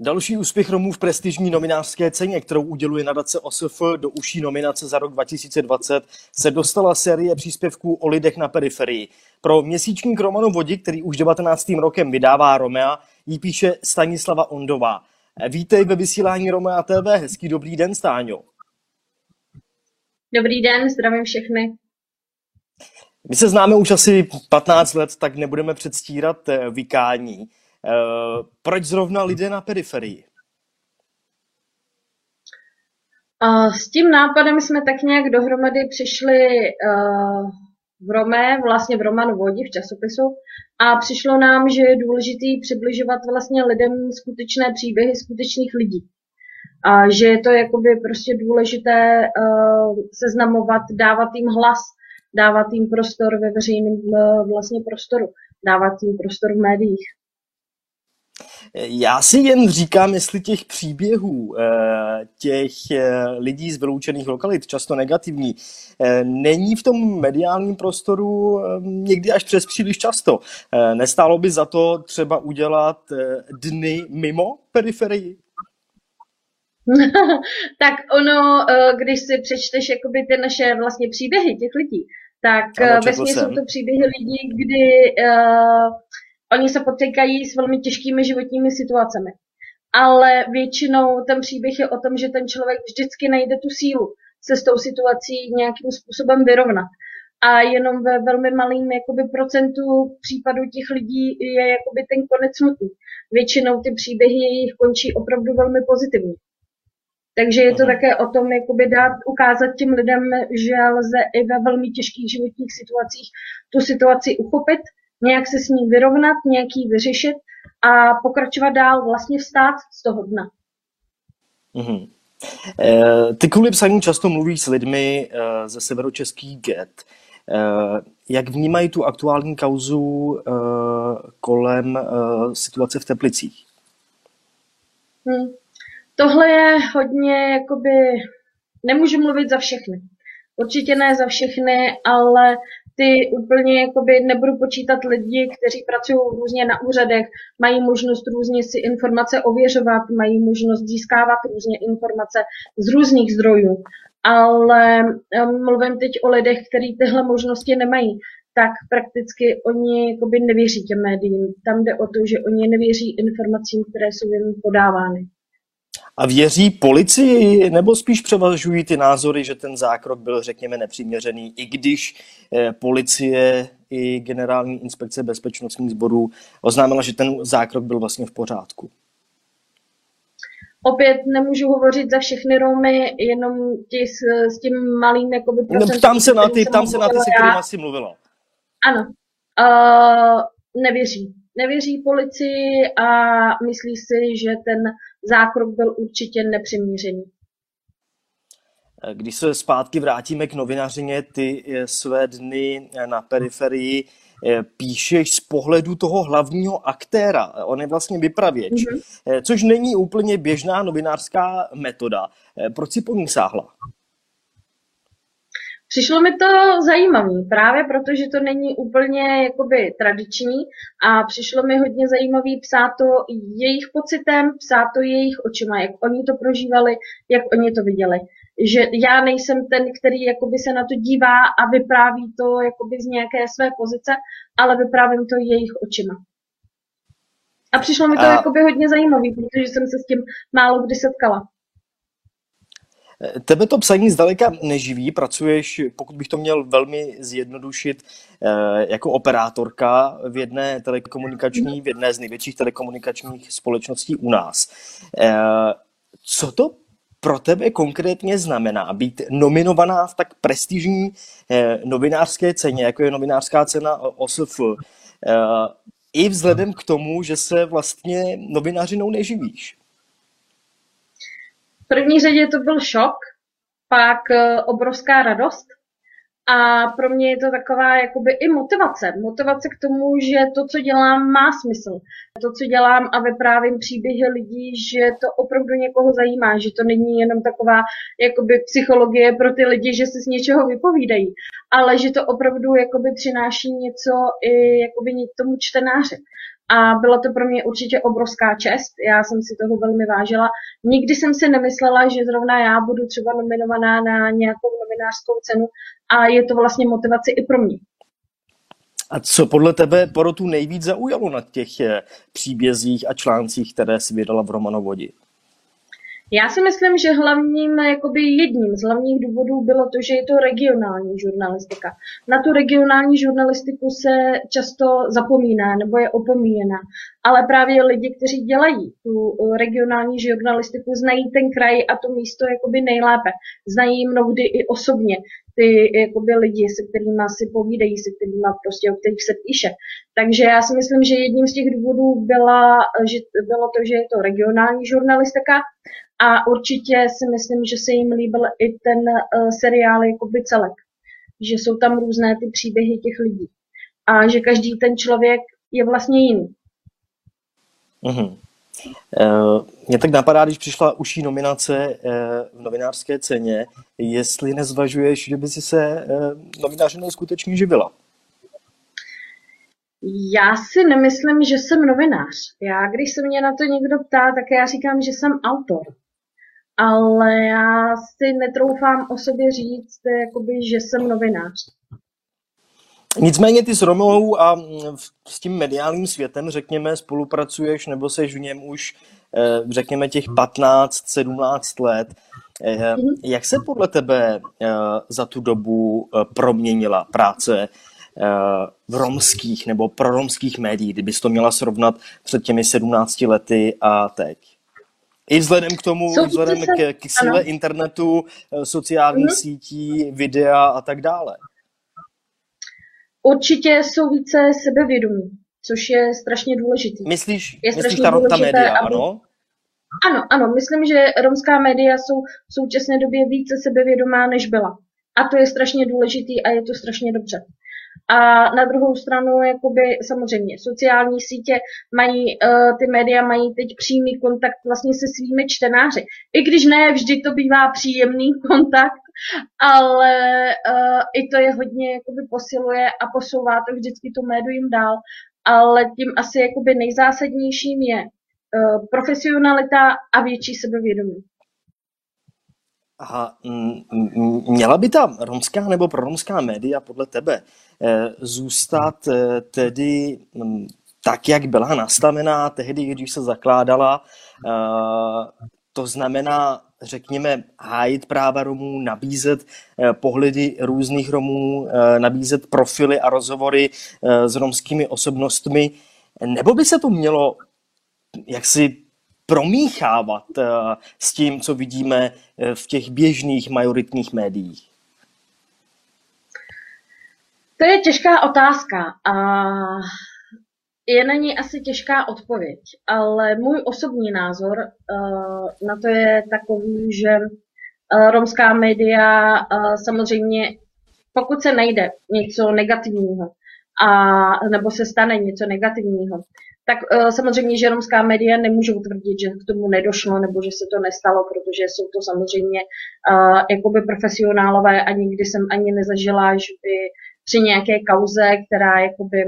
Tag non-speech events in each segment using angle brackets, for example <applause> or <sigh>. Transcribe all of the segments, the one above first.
Další úspěch Romů v prestižní novinářské ceně, kterou uděluje nadace OSF do uší nominace za rok 2020, se dostala série příspěvků o lidech na periferii. Pro měsíčník Romanu Vodi, který už 19. rokem vydává Romea, jí píše Stanislava Ondová. Vítej ve vysílání Romea TV. Hezký dobrý den, Stáňo. Dobrý den, zdravím všechny. My se známe už asi 15 let, tak nebudeme předstírat eh, vykání. Eh, proč zrovna lidé na periferii? S tím nápadem jsme tak nějak dohromady přišli eh, v Rome, vlastně v Romanu Vodi, v časopisu, a přišlo nám, že je důležité přibližovat vlastně lidem skutečné příběhy skutečných lidí. A že je to jakoby prostě důležité uh, seznamovat, dávat jim hlas, dávat jim prostor ve veřejném vlastně prostoru, dávat jim prostor v médiích. Já si jen říkám, jestli těch příběhů, eh, těch eh, lidí z vyloučených lokalit, často negativní, eh, není v tom mediálním prostoru někdy až přes příliš často. Nestálo by za to třeba udělat dny mimo periferii? <laughs> tak ono, když si přečteš jakoby ty naše vlastně příběhy těch lidí, tak ve jsou to příběhy lidí, kdy uh, oni se potýkají s velmi těžkými životními situacemi. Ale většinou ten příběh je o tom, že ten člověk vždycky najde tu sílu se s tou situací nějakým způsobem vyrovnat. A jenom ve velmi malým jakoby, procentu případů těch lidí je jakoby, ten konec smutný. Většinou ty příběhy jejich končí opravdu velmi pozitivně. Takže je to Aha. také o tom, jakoby dát, ukázat těm lidem, že lze i ve velmi těžkých životních situacích tu situaci uchopit nějak se s ní vyrovnat, nějak ji vyřešit a pokračovat dál, vlastně vstát z toho dna. Mm-hmm. Ty kvůli psaní často mluvíš s lidmi eh, ze severočeských get. Eh, jak vnímají tu aktuální kauzu kolem situace v Teplicích? Hmm. Tohle je hodně, jakoby, nemůžu mluvit za všechny. Určitě ne za všechny, ale ty úplně jakoby nebudu počítat lidi, kteří pracují různě na úřadech, mají možnost různě si informace ověřovat, mají možnost získávat různě informace z různých zdrojů. Ale mluvím teď o lidech, kteří tyhle možnosti nemají tak prakticky oni jakoby nevěří těm médiím. Tam jde o to, že oni nevěří informacím, které jsou jim podávány. A věří policii, nebo spíš převažují ty názory, že ten zákrok byl, řekněme, nepřiměřený, i když eh, policie i generální inspekce bezpečnostních sborů oznámila, že ten zákrok byl vlastně v pořádku? Opět nemůžu hovořit za všechny Romy, jenom ti s, s tím malým jakoby procentem. Tam se na ty, tam se na ty, se kterými asi mluvila. Ano. Uh, nevěří nevěří policii a myslí si, že ten zákrok byl určitě nepřemířený. Když se zpátky vrátíme k novinařině, ty eh, své dny eh, na periferii eh, píšeš z pohledu toho hlavního aktéra. On je vlastně vypravěč, mm-hmm. což není úplně běžná novinářská metoda. Proč si po ní sáhla? Přišlo mi to zajímavé, právě protože to není úplně jakoby tradiční a přišlo mi hodně zajímavé psát to jejich pocitem, psát to jejich očima, jak oni to prožívali, jak oni to viděli. Že já nejsem ten, který jakoby se na to dívá a vypráví to jakoby z nějaké své pozice, ale vyprávím to jejich očima. A přišlo mi to a... jakoby hodně zajímavé, protože jsem se s tím málo kdy setkala. Tebe to psaní zdaleka neživí, pracuješ, pokud bych to měl velmi zjednodušit, eh, jako operátorka v jedné telekomunikační, v jedné z největších telekomunikačních společností u nás. Eh, co to pro tebe konkrétně znamená být nominovaná v tak prestižní eh, novinářské ceně, jako je novinářská cena OSF, i vzhledem k tomu, že se vlastně novinařinou neživíš? První řadě to byl šok, pak eh, obrovská radost a pro mě je to taková jakoby i motivace. Motivace k tomu, že to, co dělám, má smysl. To, co dělám a vyprávím příběhy lidí, že to opravdu někoho zajímá, že to není jenom taková jakoby psychologie pro ty lidi, že se z něčeho vypovídají, ale že to opravdu jakoby přináší něco i jakoby tomu čtenáři. A byla to pro mě určitě obrovská čest. Já jsem si toho velmi vážila. Nikdy jsem si nemyslela, že zrovna já budu třeba nominovaná na nějakou novinářskou cenu a je to vlastně motivace i pro mě. A co podle tebe porotu nejvíc zaujalo na těch eh, příbězích a článcích, které si vydala v Romanovodi? Já si myslím, že hlavním, jakoby jedním z hlavních důvodů bylo to, že je to regionální žurnalistika. Na tu regionální žurnalistiku se často zapomíná nebo je opomíjena, ale právě lidi, kteří dělají tu eh, regionální žurnalistiku, znají ten kraj a to místo jakoby nejlépe. Znají mnohdy i osobně ty jakoby lidi, se kterými si povídají, se kterými prostě, o kterých se píše. Takže já si myslím, že jedním z těch důvodů byla, že bylo to, že je to regionální žurnalistika a určitě si myslím, že se jim líbil i ten uh, seriál jakoby celek. Že jsou tam různé ty příběhy těch lidí. A že každý ten člověk je vlastně jiný. Mm-hmm. Uh, mě tak napadá, když přišla uší nominace uh, v novinářské ceně, jestli nezvažuješ, že by si se uh, novinářinou skutečně živila. Já si nemyslím, že jsem novinář. Já, když se mě na to někdo ptá, tak já říkám, že jsem autor ale já si netroufám o sobě říct, jakoby, že jsem novinář. Nicméně ty s Romou a s tím mediálním světem, řekněme, spolupracuješ nebo seš v něm už, eh, řekněme, těch 15-17 let. Eh, mhm. Jak se podle tebe eh, za tu dobu proměnila práce v romských nebo proromských médiích, kdybys to měla srovnat před těmi 17 lety a teď? I vzhledem k tomu, Jsou vzhledem se... k, k síle ano. internetu, eh, sociálních mm-hmm. sítí, videa a tak dále. Určitě jsou více sebevědomí, což je strašně důležité. Myslíš, je myslíš ta, ta média, aby... ano? Ano, ano, myslím, že romská média jsou v současné době více sebevědomá, než byla. A to je strašně důležitý a je to strašně dobře. A na druhou stranu, jakoby samozřejmě, sociální sítě mají, uh, ty média mají teď přímý kontakt vlastně se svými čtenáři. I když ne vždy to bývá příjemný <laughs> kontakt, ale uh, i to je hodně jakoby posiluje a posouvá to vždycky to médium dál. Ale tím asi jakoby nejzásadnějším je uh, profesionalita a větší sebevědomí. Aha, měla by ta romská nebo proromská média podle tebe eh, zůstat eh, tedy tak, jak byla nastavená tehdy, když se zakládala, eh, to znamená, řekněme, hájit práva Romů, nabízet pohledy různých Romů, nabízet profily a rozhovory s romskými osobnostmi, nebo by se to mělo jaksi promíchávat eh, s tím, co vidíme eh, v těch běžných majoritních médiích? To je těžká otázka a je na ní asi těžká odpověď, ale můj osobní názor uh, na to je takový, že romská média samozřejmě, pokud se najde něco negativního, a, nebo se stane něco negativního, tak uh, samozřejmě, že romská média nemůžou tvrdit, že k tomu nedošlo nebo že se to nestalo, protože jsou to samozřejmě uh, jakoby profesionálové a nikdy jsem ani nezažila, že by při nějaké kauze, která jakoby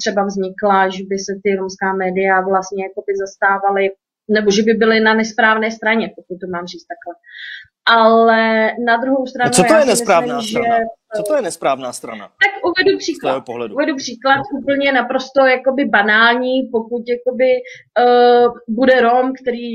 třeba vznikla, že by se ty romská média vlastně jakoby zastávaly, nebo že by byly na nesprávné straně, pokud to mám říct takhle. Ale na druhou stranu... Co to je nesprávná myslím, strana? Že co to je nesprávná strana? Tak uvedu příklad. Uvedu příklad úplně naprosto jakoby banální, pokud jakoby uh, bude Rom, který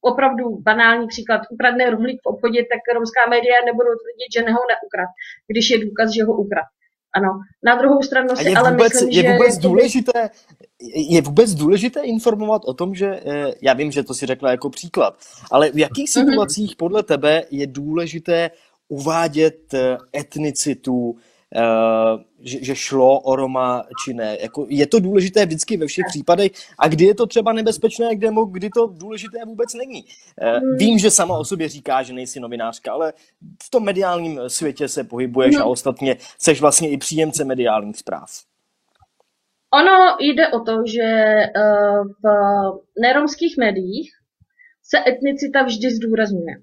opravdu banální příklad, ukradne rohlík v obchodě, tak romská média nebudou tvrdit, že neho neukrad, když je důkaz, že ho ukrad. Ano. Na druhou stranu si ale vůbec, myslím, je že... Vůbec důležité, je vůbec důležité informovat o tom, že, eh, já vím, že to si řekla jako příklad, ale v jakých mhm. situacích podle tebe je důležité uvádět eh, etnicitu, že, že šlo o Roma či ne. Jako, je to důležité vždycky ve všech případech a kdy je to třeba nebezpečné, kde, kdy to důležité vůbec není. Eh, hmm. Vím, že sama o sobě říká, že nejsi novinářka, ale v tom mediálním světě se pohybuješ a hmm. ostatně seš vlastně i příjemce mediálních zpráv. Ono jde o to, že v neromských médiích se etnicita vždy zdůrazňuje.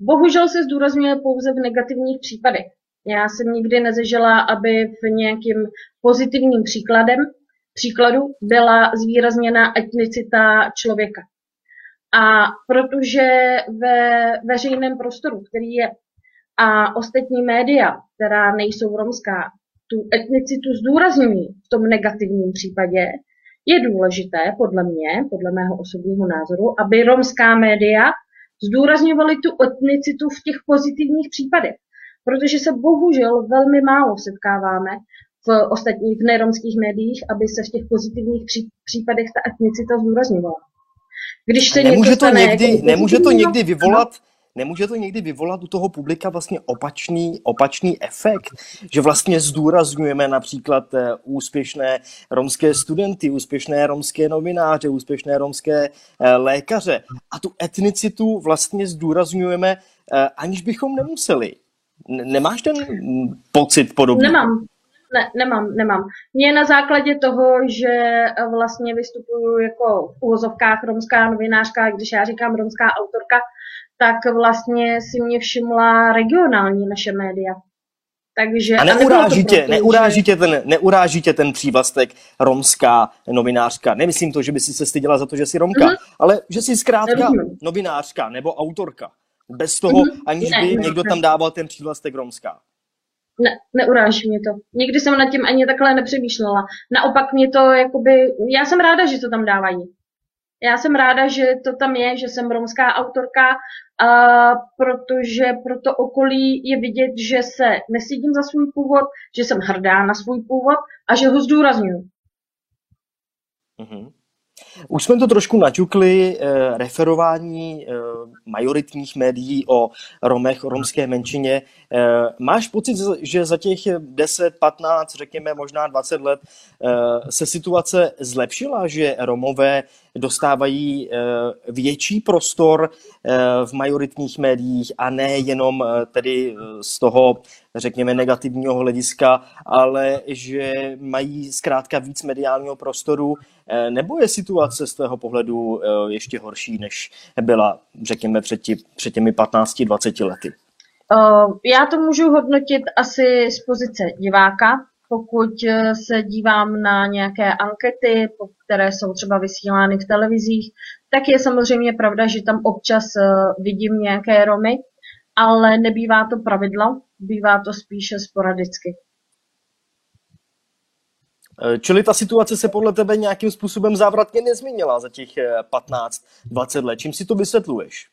Bohužel se zdůrazňuje pouze v negativních případech. Já jsem nikdy nezažila, aby v nějakým pozitivním příkladem příkladu byla zvýrazněna etnicita člověka. A protože ve veřejném prostoru, který je a ostatní média, která nejsou romská, tu etnicitu zdůrazňují v tom negativním případě, je důležité, podle mě, podle mého osobního názoru, aby romská média zdůrazňovaly tu etnicitu v těch pozitivních případech. Protože se bohužel velmi málo setkáváme v ostatních, v neromských médiích, aby se v těch pozitivních případech ta etnicita zdůrazňovala. Když se nemůže to, někdy, nemůže to někdy vyvolat no? nemůže to někdy vyvolat u toho publika vlastně opačný, opačný efekt, že vlastně zdůrazňujeme například eh, úspěšné romské studenty, úspěšné romské novináře, úspěšné romské eh, lékaře a tu etnicitu vlastně zdůrazňujeme, eh, aniž bychom nemuseli. Nemáš ten pocit podobný? Nemám. Ne, nemám, nemám. Mě na základě toho, že vlastně vystupuju jako v úvozovkách romská novinářka, když já říkám romská autorka, tak vlastně si mě všimla regionální naše média. Takže, a neuráží tě, proto, neuráží, že... ten, neuráží tě ten přívlastek romská novinářka. Nemyslím to, že by si se styděla za to, že jsi Romka, mm-hmm. ale že jsi zkrátka Nevím. novinářka nebo autorka. Bez toho, mm-hmm. aniž by ne, někdo ne. tam dával ten přívlastek romská. Ne, neuráží mě to. Nikdy jsem nad tím ani takhle nepřemýšlela. Naopak mě to, jakoby, já jsem ráda, že to tam dávají. Já jsem ráda, že to tam je, že jsem romská autorka, a protože pro to okolí je vidět, že se nesidím za svůj původ, že jsem hrdá na svůj původ a že ho zdůraznuju. Mm-hmm. Už jsme to trošku naťukli, eh, referování eh, majoritních médií o Romech, o romské menšině. Eh, máš pocit, že za těch 10, 15, řekněme možná 20 let eh, se situace zlepšila, že Romové dostávají eh, větší prostor eh, v majoritních médiích a ne jenom eh, tedy z toho, řekněme, negativního hlediska, ale že mají zkrátka víc mediálního prostoru, nebo je situace z tvého pohledu ještě horší, než byla, řekněme, před, tí, před těmi 15-20 lety? Já to můžu hodnotit asi z pozice diváka, pokud eh, se dívám na nějaké ankety, které jsou třeba vysílány v televizích, tak je samozřejmě pravda, že tam občas eh, vidím nějaké Romy, ale nebývá to pravidlo, bývá to spíše sporadicky. Eh, čili ta situace se podle tebe nějakým způsobem závratně nezměnila za těch 15-20 let. Čím si to vysvětluješ?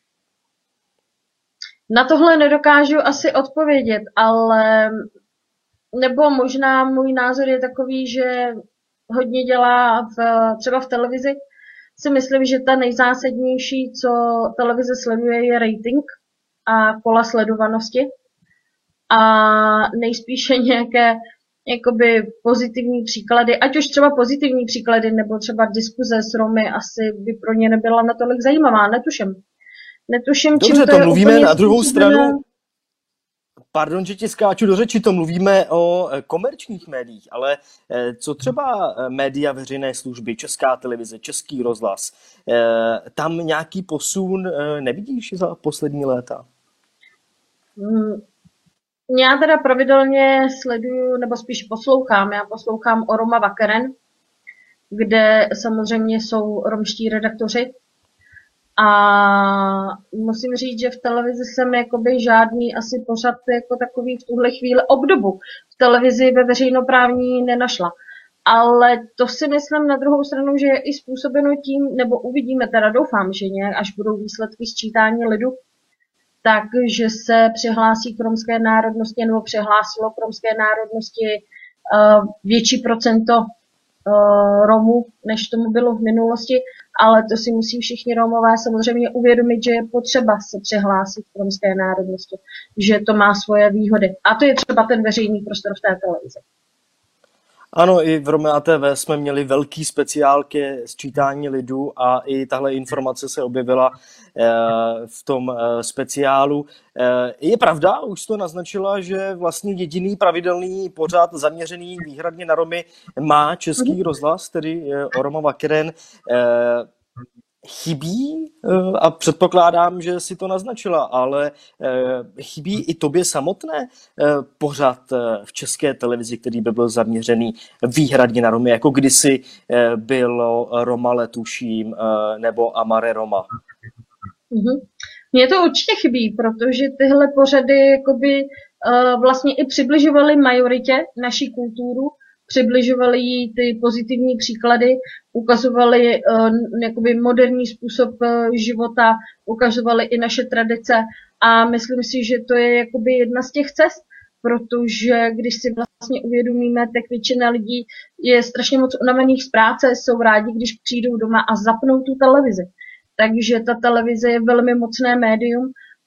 Na tohle nedokážu asi odpovědět, ale nebo možná můj názor je takový, že hodně dělá v, třeba v televizi. Si myslím, že ta nejzásadnější, co televize sleduje, je rating a kola sledovanosti. A nejspíše nějaké jakoby pozitivní příklady, ať už třeba pozitivní příklady, nebo třeba diskuze s Romy, asi by pro ně nebyla natolik zajímavá, netuším. Netuším, Dobře, čím to, to mluvíme na druhou stranu. Pardon, že ti skáču do řeči, to mluvíme o eh, komerčních médiích, ale eh, co třeba eh, média veřejné služby, česká televize, český rozhlas, tam nějaký posun nevidíš za poslední léta? Hmm. Já teda pravidelně sleduju, nebo spíš poslouchám, já poslouchám o Roma Vakeren, kde samozřejmě jsou romští redaktoři, a musím říct, že v televizi jsem jakoby žádný asi pořad jako takový v tuhle chvíli obdobu v televizi ve veřejnoprávní nenašla. Ale to si myslím na druhou stranu, že je i způsobeno tím, nebo uvidíme, teda doufám, že nějak, až budou výsledky sčítání lidu, takže se přihlásí k romské národnosti nebo přihlásilo k romské národnosti uh, větší procento uh, Romů, než tomu bylo v minulosti, ale to si musí všichni Romové samozřejmě uvědomit, že je potřeba se přihlásit k romské národnosti, že to má svoje výhody. A to je třeba ten veřejný prostor v té televizi. Ano, i v Rome TV jsme měli velký speciál ke sčítání lidu a i tahle informace se objevila eh, v tom eh, speciálu. Eh, je pravda, už to naznačila, že vlastně jediný pravidelný pořád zaměřený výhradně na Romy má český rozhlas, tedy Oroma Vakeren. Chybí, eh, a předpokládám, že si to naznačila, ale eh, chybí i tobě samotné eh, pořad v české televizi, který by byl zaměřený výhradně na Romy, jako kdysi bylo Roma Letuším nebo Amare Roma. Mm-hmm. Mně to určitě chybí, protože tyhle pořady jakoby vlastně i přibližovaly majoritě naší kulturu, přibližovali jí ty pozitivní příklady, ukazovali uh, jakoby moderní způsob uh, života, ukazovali i naše tradice a myslím si, že to je jakoby jedna z těch cest, protože když si vlastně uvědomíme, tak většina lidí je strašně moc unavených z práce, jsou rádi, když přijdou doma a zapnou tu televizi. Takže ta televize je velmi mocné médium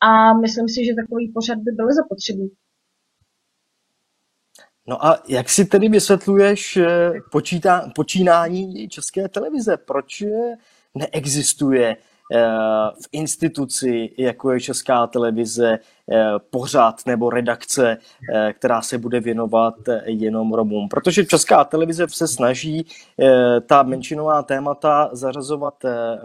a myslím si, že takový pořad by byl zapotřebí. No a jak si tedy vysvětluješ eh, počítá, počínání české televize? Proč eh, neexistuje eh, v instituci, jako je Česká televize, pořád nebo redakce, která se bude věnovat jenom Romům. Protože Česká televize se snaží ta menšinová témata zařazovat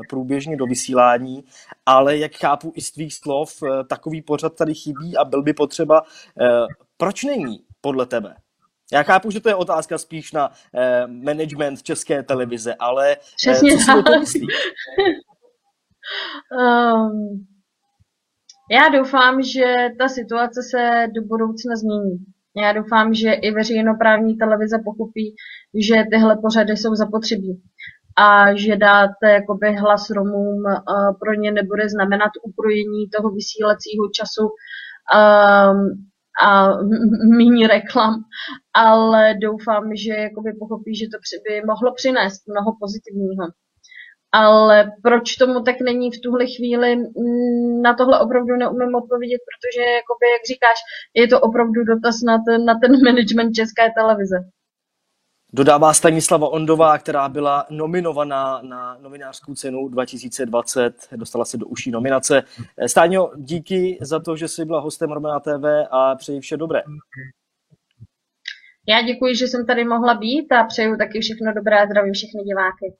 průběžně do vysílání, ale jak chápu i z tvých slov, takový pořad tady chybí a byl by potřeba. Proč není podle tebe? Já chápu, že to je otázka spíš na eh, management české televize, ale eh, co si o to myslíš? um, <laughs> já doufám, že ta situace se do budoucna změní. Já doufám, že i veřejnoprávní televize pochopí, že tyhle pořady jsou zapotřebí a že dát jakoby hlas Romům uh, pro ně nebude znamenat ukrojení toho vysílacího času um, a méně reklam, ale doufám, že jakoby pochopí, že to by mohlo přinést mnoho pozitivního. Ale proč tomu tak není v tuhle chvíli, mm, na tohle opravdu neumím odpovědět, protože, jakoby, jak říkáš, je to opravdu dotaz na ten, na ten management české televize. Dodává Stanislava Ondová, která byla nominovaná na novinářskou cenu 2020, dostala se do uší nominace. Stáňo, díky za to, že jsi byla hostem Romana TV a přeji vše dobré. Já děkuji, že jsem tady mohla být a přeju taky všechno dobré a zdravím všechny diváky.